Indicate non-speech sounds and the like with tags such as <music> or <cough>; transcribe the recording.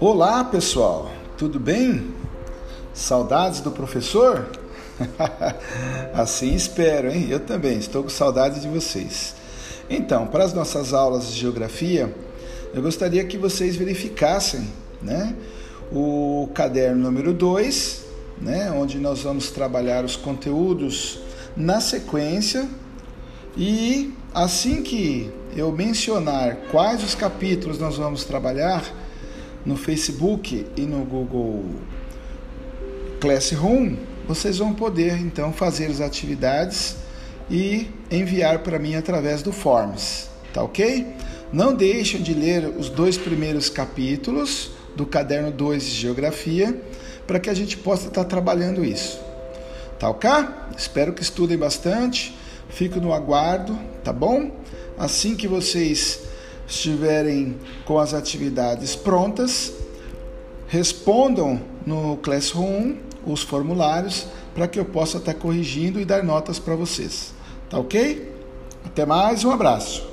Olá pessoal, tudo bem? Saudades do professor? <laughs> assim espero, hein? Eu também estou com saudade de vocês. Então, para as nossas aulas de geografia, eu gostaria que vocês verificassem né, o caderno número 2, né, onde nós vamos trabalhar os conteúdos na sequência. E assim que eu mencionar quais os capítulos nós vamos trabalhar, no Facebook e no Google Classroom, vocês vão poder então fazer as atividades e enviar para mim através do Forms, tá ok? Não deixem de ler os dois primeiros capítulos do caderno 2 de Geografia para que a gente possa estar trabalhando isso. Tá ok? Espero que estudem bastante. Fico no aguardo, tá bom? Assim que vocês estiverem com as atividades prontas, respondam no Classroom os formulários para que eu possa estar corrigindo e dar notas para vocês. Tá ok? Até mais, um abraço.